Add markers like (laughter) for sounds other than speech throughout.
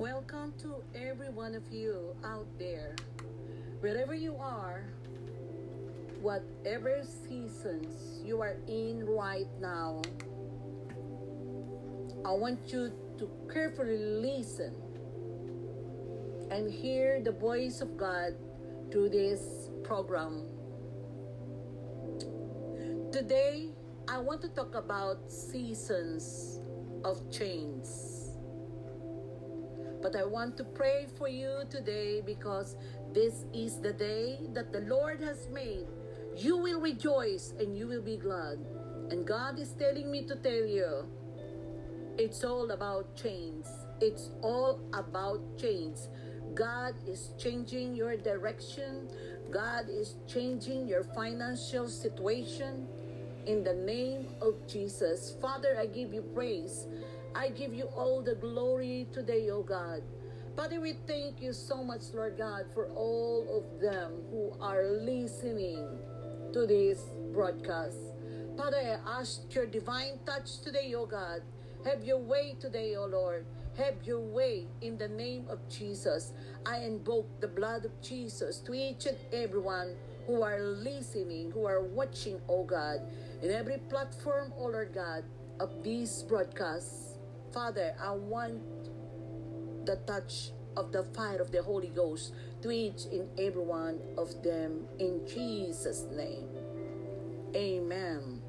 Welcome to every one of you out there, wherever you are, whatever seasons you are in right now. I want you to carefully listen and hear the voice of God through this program. Today, I want to talk about seasons of change. But I want to pray for you today because this is the day that the Lord has made. You will rejoice and you will be glad. And God is telling me to tell you it's all about change. It's all about change. God is changing your direction. God is changing your financial situation. In the name of Jesus, Father, I give you praise. I give you all the glory today, O God. Father, we thank you so much, Lord God, for all of them who are listening to this broadcast. Father, I ask your divine touch today, O God. Have your way today, O Lord. Have your way in the name of Jesus. I invoke the blood of Jesus to each and everyone who are listening, who are watching, O God, in every platform, O Lord God, of these broadcasts. Father, I want the touch of the fire of the Holy Ghost to each and every one of them in Jesus' name. Amen.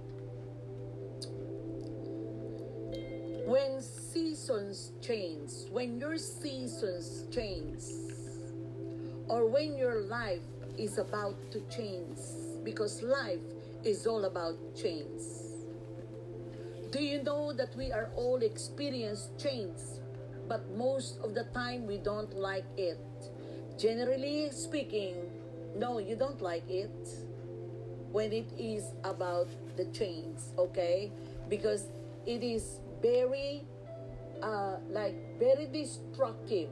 When seasons change, when your seasons change, or when your life is about to change, because life is all about change do you know that we are all experience change, but most of the time we don't like it? Generally speaking, no, you don't like it when it is about the change, okay? Because it is very, uh, like, very destructive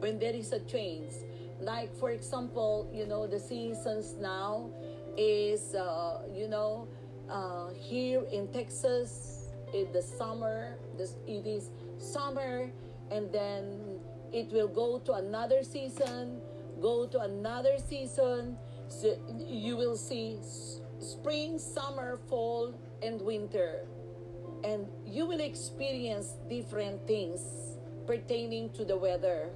when there is a change. Like, for example, you know, the seasons now is, uh, you know, uh, here in Texas, in the summer, this, it is summer, and then it will go to another season, go to another season. So you will see spring, summer, fall, and winter. And you will experience different things pertaining to the weather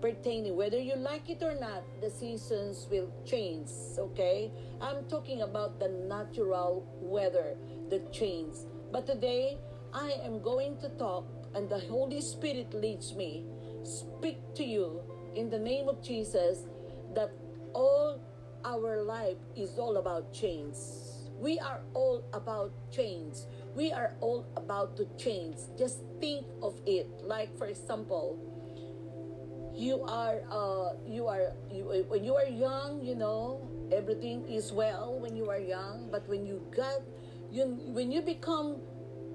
pertaining whether you like it or not the seasons will change okay? I'm talking about the natural weather the change but today i am going to talk and the holy spirit leads me. Speak to you in the name of jesus that all our life is all about change. We are all about change. We are all about to change. Just think of it. Like for example you are uh, you are you, when you are young you know everything is well when you are young but when you got you when you become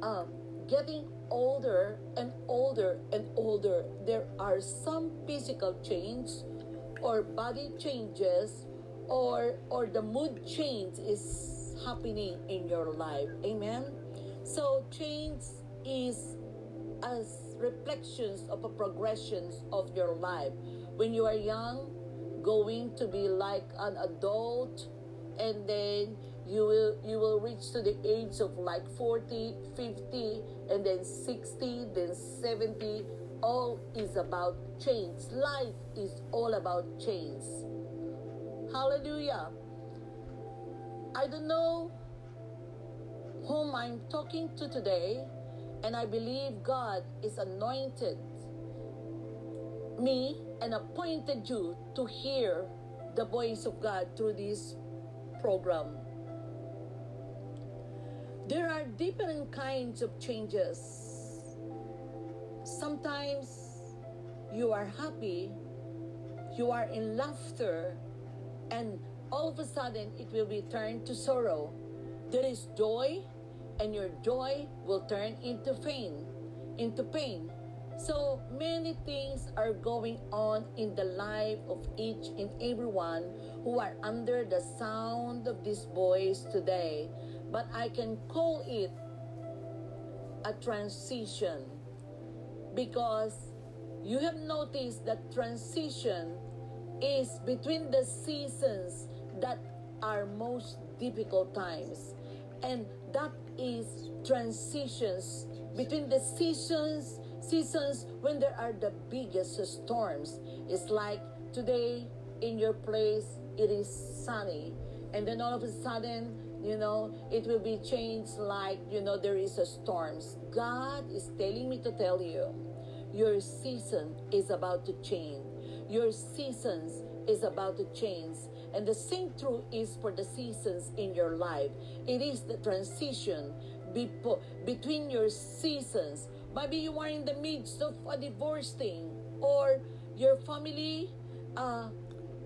uh, getting older and older and older there are some physical change or body changes or or the mood change is happening in your life. Amen? So change is as reflections of a progressions of your life. When you are young, going to be like an adult, and then you will you will reach to the age of like 40, 50, and then 60, then 70. All is about change. Life is all about change. Hallelujah. I don't know whom I'm talking to today and I believe God is anointed me and appointed you to hear the voice of God through this program. There are different kinds of changes. Sometimes you are happy, you are in laughter, and all of a sudden it will be turned to sorrow. There is joy, and your joy will turn into pain, into pain. So many things are going on in the life of each and everyone who are under the sound of this voice today. But I can call it a transition because you have noticed that transition is between the seasons that are most difficult times. And that is transitions. Between the seasons seasons when there are the biggest storms. It's like today in your place it is sunny. And then all of a sudden you know it will be changed like you know there is a storms. God is telling me to tell you your season is about to change. Your seasons is about to change and the same truth is for the seasons in your life. It is the transition between your seasons. Maybe you are in the midst of a divorce thing or your family uh,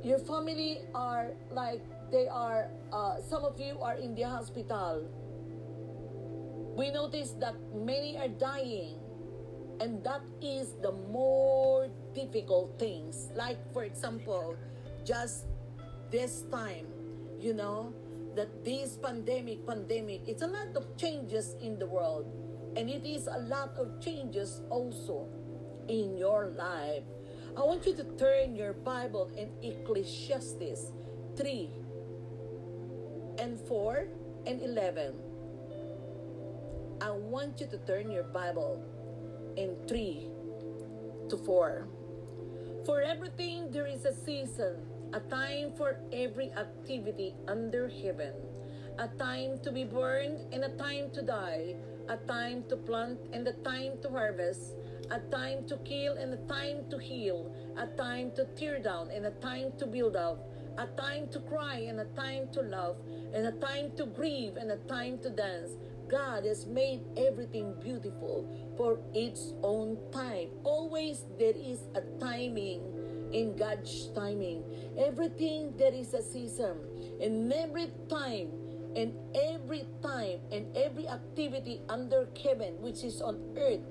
your family are like they are uh, some of you are in the hospital. We notice that many are dying and that is the more difficult things. Like for example just this time you know that this pandemic pandemic it's a lot of changes in the world and it is a lot of changes also in your life I want you to turn your Bible in Ecclesiastes 3 and 4 and 11. I want you to turn your Bible in 3 to 4. For everything there is a season, a time for every activity under heaven, a time to be burned and a time to die, a time to plant and a time to harvest a time to kill and a time to heal, a time to tear down and a time to build up, a time to cry and a time to laugh, and a time to grieve and a time to dance. God has made everything beautiful for its own time. Always there is a timing in God's timing. Everything there is a season. And every time and every time and every activity under heaven which is on earth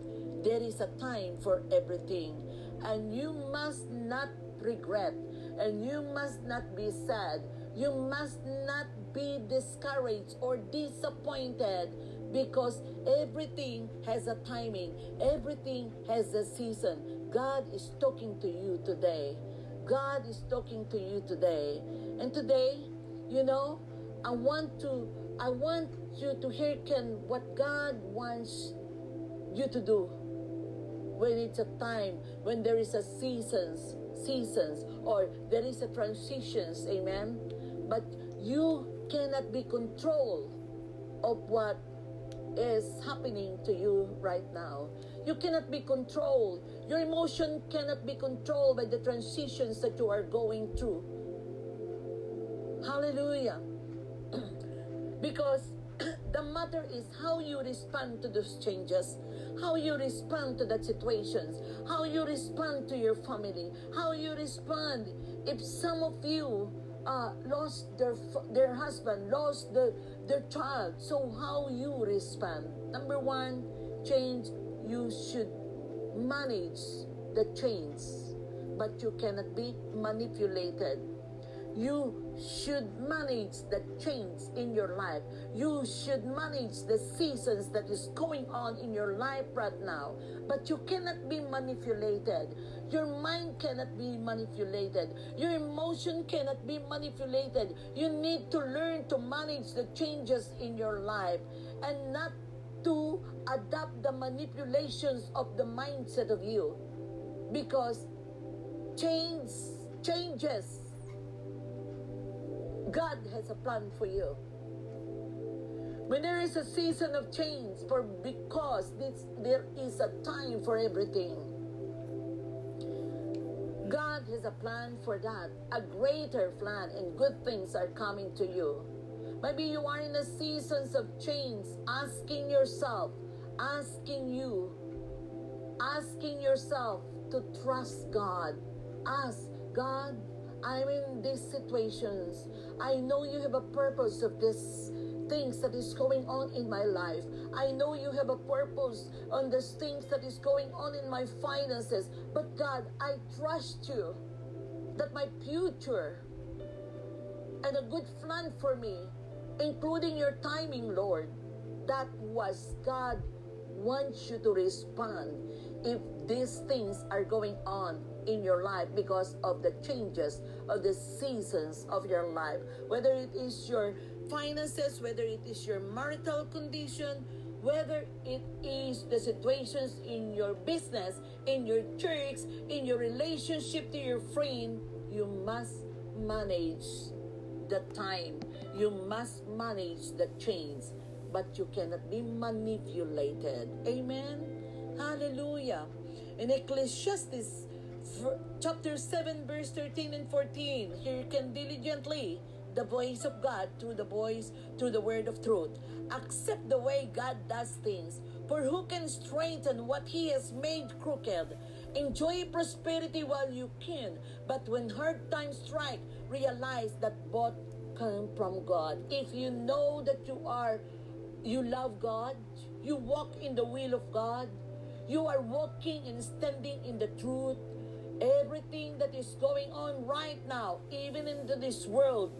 there is a time for everything. And you must not regret. And you must not be sad. You must not be discouraged or disappointed because everything has a timing, everything has a season. God is talking to you today. God is talking to you today. And today, you know, I want to I want you to hearken what God wants you to do when it's a time when there is a seasons seasons or there is a transitions amen but you cannot be control of what is happening to you right now. You cannot be controlled. Your emotion cannot be controlled by the transitions that you are going through. Hallelujah. (clears throat) Because (clears throat) the matter is how you respond to those changes how you respond to that situations, how you respond to your family, how you respond. If some of you uh, lost their their husband, lost the, their child. So how you respond? Number one, change. You should manage the change, but you cannot be manipulated you should manage the change in your life. You should manage the seasons that is going on in your life right now. But you cannot be manipulated. Your mind cannot be manipulated. Your emotion cannot be manipulated. You need to learn to manage the changes in your life and not to adapt the manipulations of the mindset of you. Because change changes God has a plan for you. When there is a season of change, for because this, there is a time for everything. God has a plan for that, a greater plan, and good things are coming to you. Maybe you are in a seasons of change, asking yourself, asking you, asking yourself to trust God. Ask God, I'm in these situations. I know you have a purpose of this things that is going on in my life. I know you have a purpose on these things that is going on in my finances. But God, I trust you that my future and a good plan for me, including your timing, Lord, that was God wants you to respond if these things are going on in your life because of the changes of the seasons of your life. Whether it is your finances, whether it is your marital condition, whether it is the situations in your business, in your church, in your relationship to your friend, you must manage the time. You must manage the chains, but you cannot be manipulated. Amen. Hallelujah. In Ecclesiastes chapter 7 verse 13 and 14, Here can diligently the voice of God through the voice, through the word of truth. Accept the way God does things. For who can straighten what he has made crooked? Enjoy prosperity while you can, but when hard times strike, realize that both come from God. If you know that you are, you love God, you walk in the will of God, you are walking and standing in the truth, everything that is going on right now, even into this world,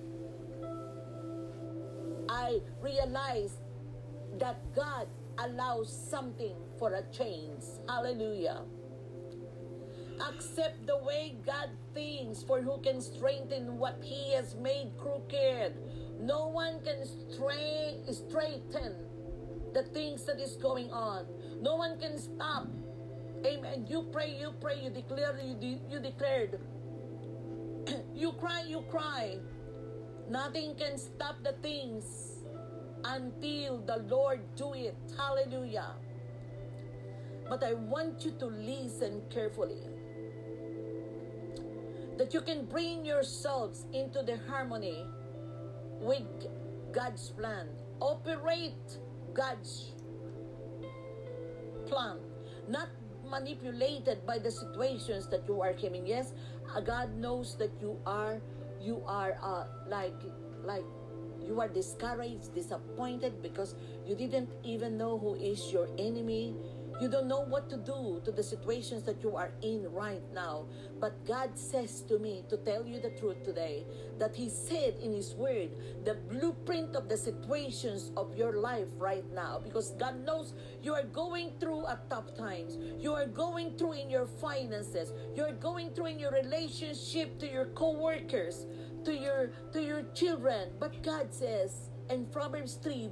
I realize that God allows something for a change. Hallelujah. Accept the way God thinks, for who can strengthen what He has made crooked? No one can stra- straighten the things that is going on. No one can stop. Amen. You pray, you pray, you declare, you, de- you declared. (clears throat) you cry, you cry. Nothing can stop the things until the Lord do it. Hallelujah. But I want you to listen carefully. That you can bring yourselves into the harmony with God's plan. Operate God's plan. Not manipulated by the situations that you are coming. Yes, God knows that you are you are uh, like like you are discouraged, disappointed because you didn't even know who is your enemy. You don't know what to do to the situations that you are in right now. But God says to me to tell you the truth today that He said in His Word the blueprint of the situations of your life right now because God knows you are going through at tough times. You are going through in your finances. You are going through in your relationship to your co workers, to your, to your children. But God says, in Proverbs 3,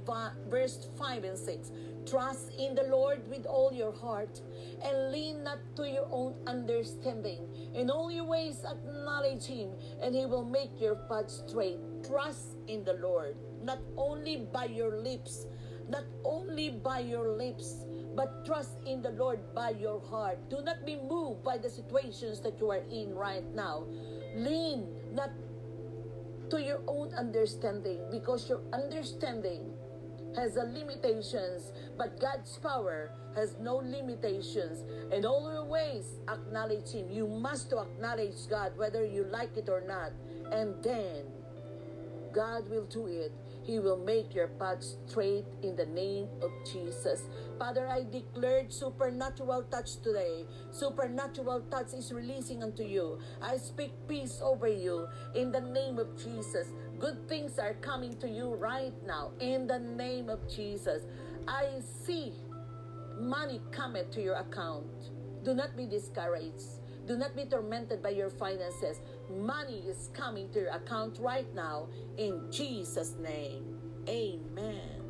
verse 5 and 6, Trust in the Lord with all your heart and lean not to your own understanding. In all your ways acknowledge Him and He will make your path straight. Trust in the Lord, not only by your lips, not only by your lips, but trust in the Lord by your heart. Do not be moved by the situations that you are in right now. Lean not to your own understanding because your understanding has a limitations, but God's power has no limitations. In all your ways, acknowledge Him. You must to acknowledge God, whether you like it or not. And then God will do it. He will make your path straight in the name of Jesus. Father, I declared supernatural touch today. Supernatural touch is releasing unto you. I speak peace over you in the name of Jesus. Good things are coming to you right now in the name of Jesus. I see money coming to your account. Do not be discouraged. Do not be tormented by your finances. Money is coming to your account right now in Jesus' name. Amen.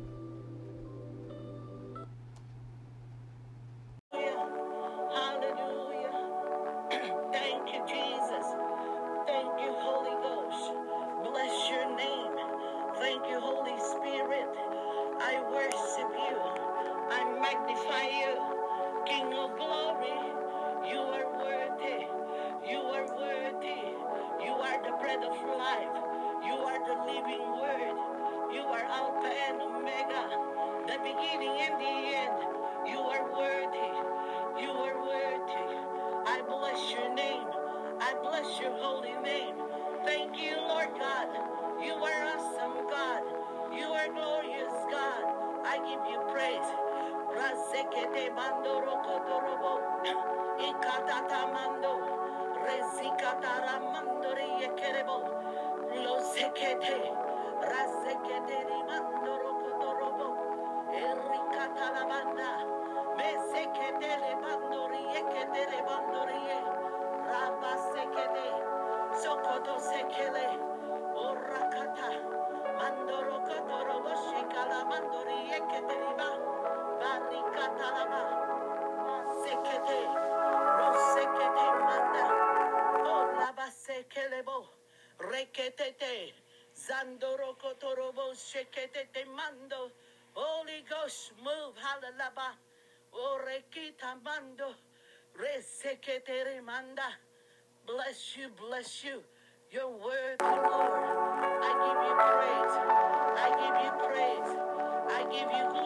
Lozekete. Razekete rimandoro mando. Holy Ghost, move. Hallelujah. Orekita mando. Resekete manda. Bless you, bless you. Your word, Lord. I give you praise. I give you praise. I give you glory.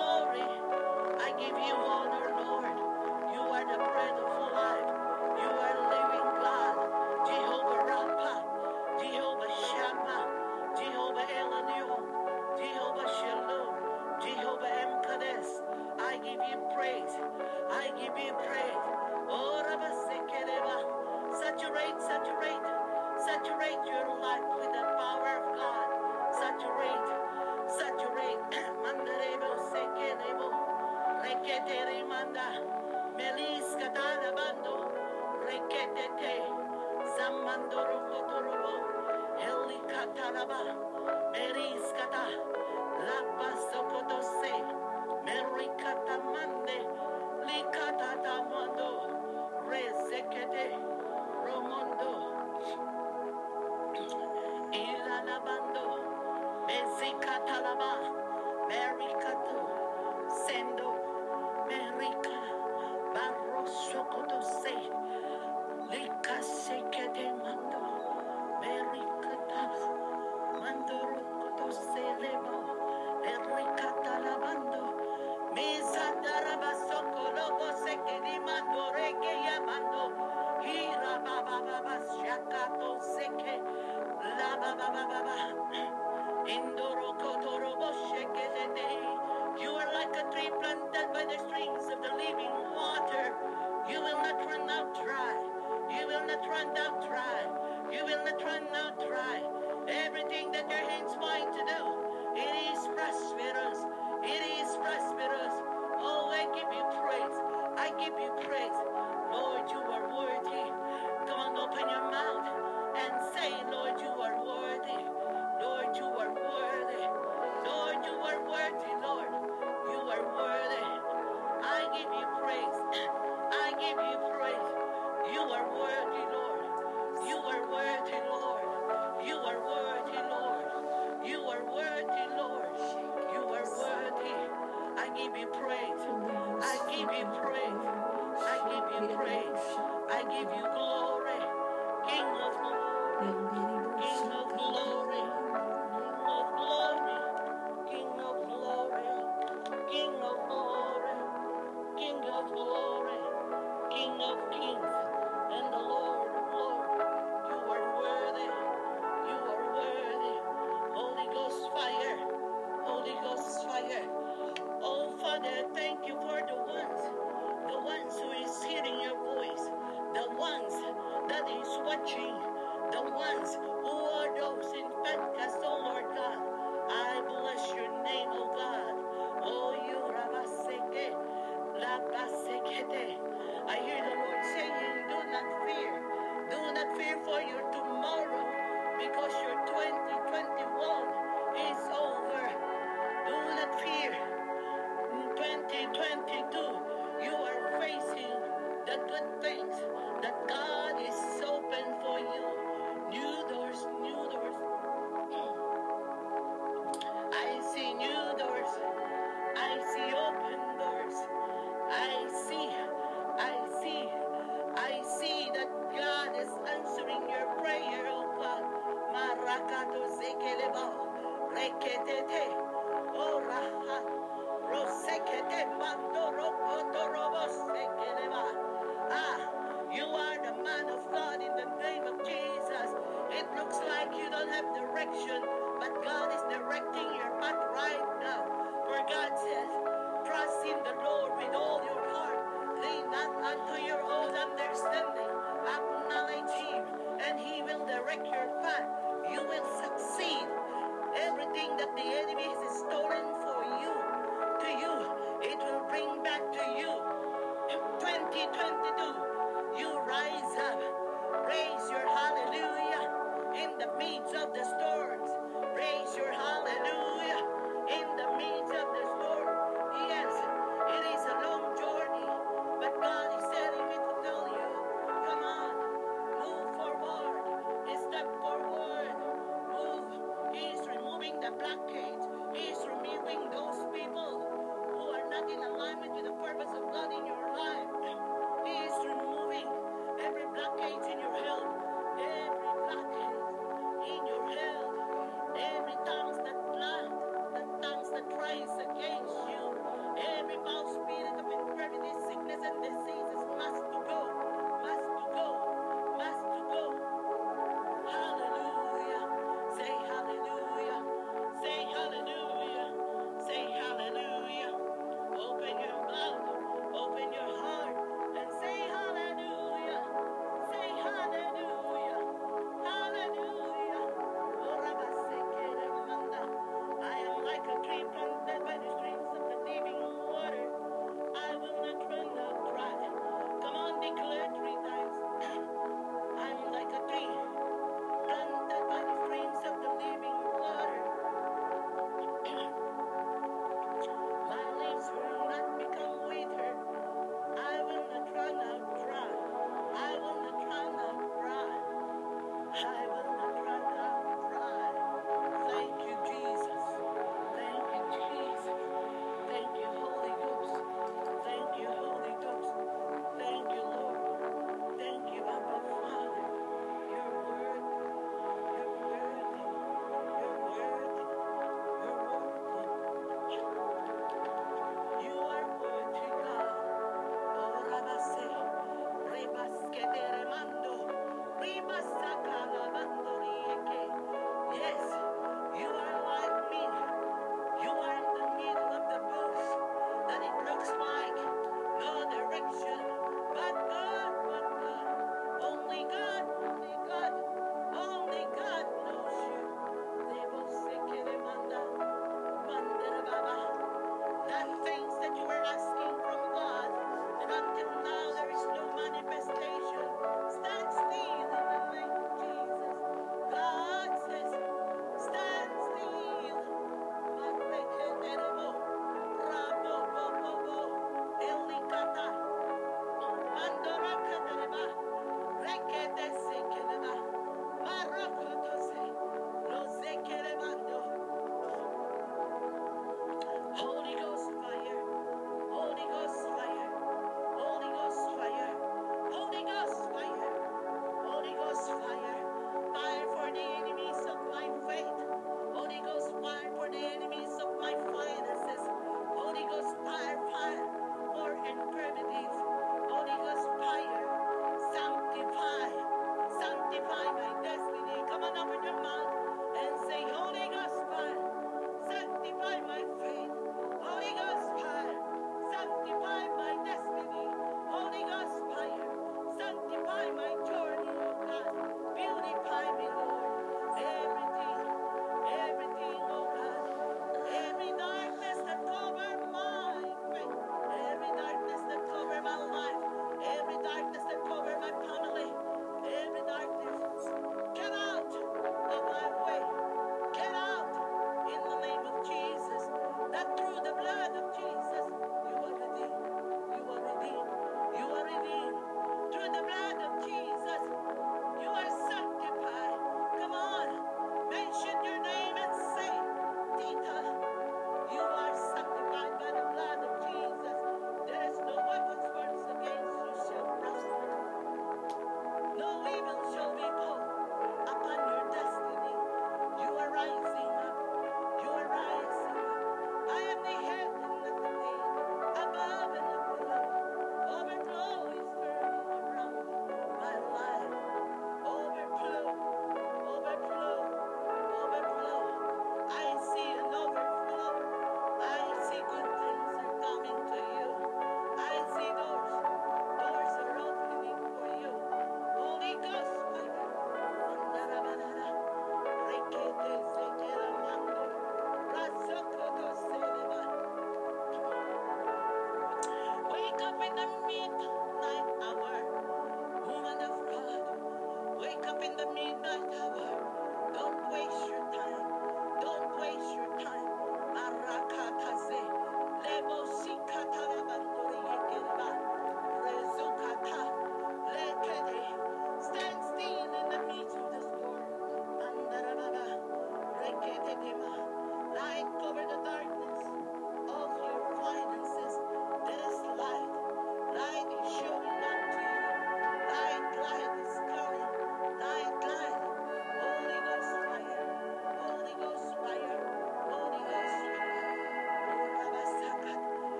for you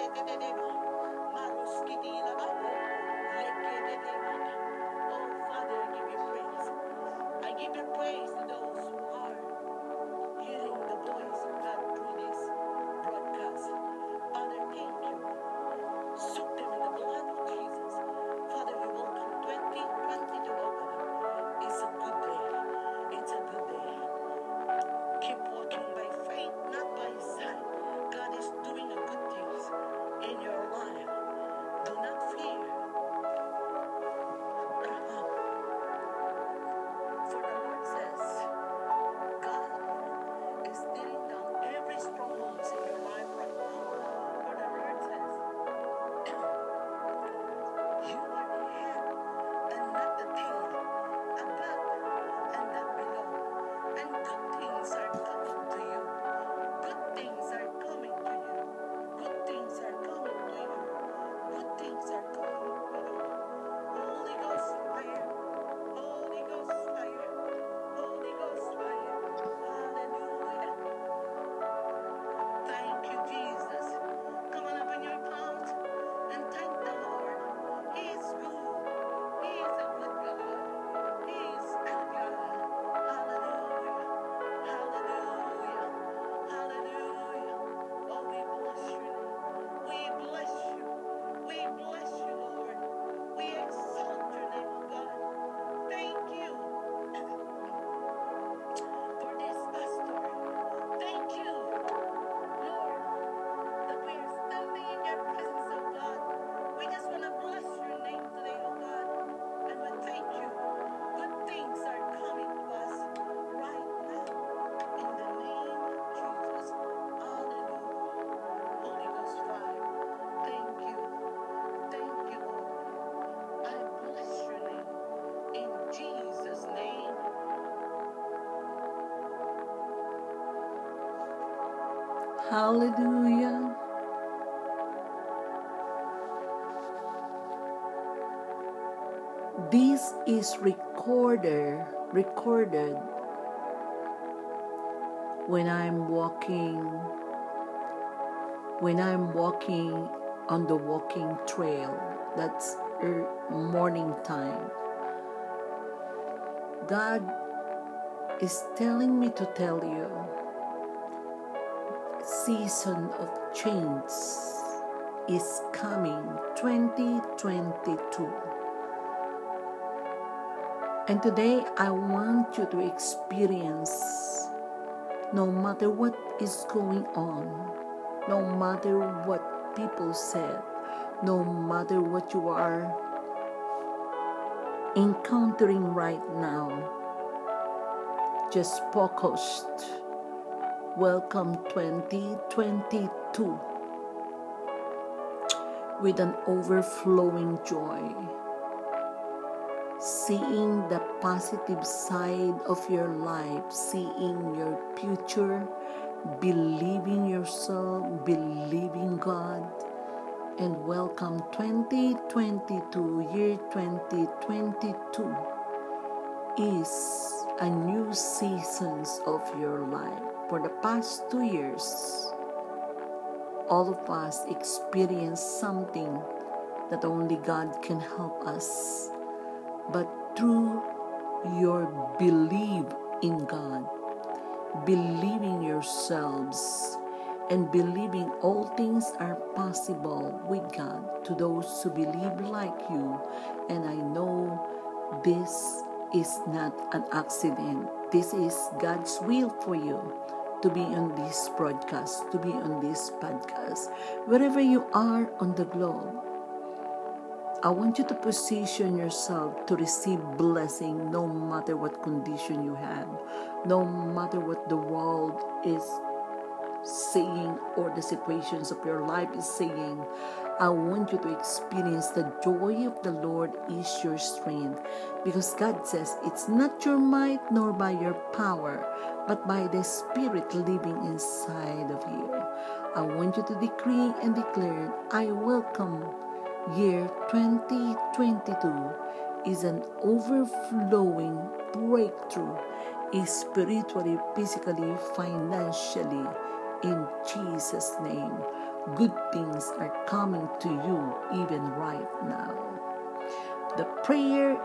Oh, Father, give you praise. I give you praise, Lord. Hallelujah. This is recorder recorded when I'm walking when I'm walking on the walking trail. That's er, morning time. God is telling me to tell you season of change is coming 2022 and today i want you to experience no matter what is going on no matter what people said no matter what you are encountering right now just focused Welcome 2022 with an overflowing joy. Seeing the positive side of your life, seeing your future, believing yourself, believing God, and welcome 2022, year 2022 is a new seasons of your life. For the past two years, all of us experienced something that only God can help us. But through your belief in God, believing yourselves, and believing all things are possible with God to those who believe like you. And I know this is not an accident. This is God's will for you to be on this broadcast, to be on this podcast. Wherever you are on the globe, I want you to position yourself to receive blessing no matter what condition you have, no matter what the world is saying or the situations of your life is saying. I want you to experience the joy of the Lord is your strength because God says it's not your might nor by your power, but by the Spirit living inside of you. I want you to decree and declare, I welcome year 2022 is an overflowing breakthrough spiritually, physically, financially. In Jesus' name, good things are coming to you even right now. The prayer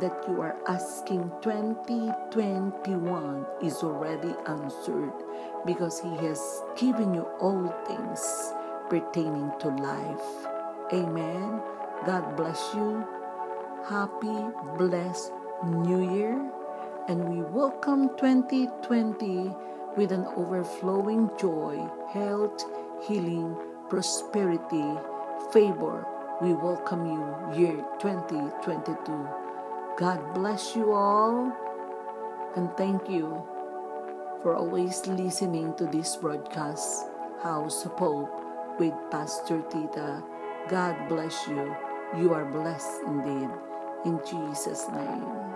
that you are asking 2021 is already answered because He has given you all things pertaining to life. Amen. God bless you. Happy, blessed New Year. And we welcome 2020 with an overflowing joy, health, healing, prosperity, favor. We welcome you, year 2022. God bless you all. And thank you for always listening to this broadcast, House of Hope with Pastor Tita. God bless you. You are blessed indeed. In Jesus' name.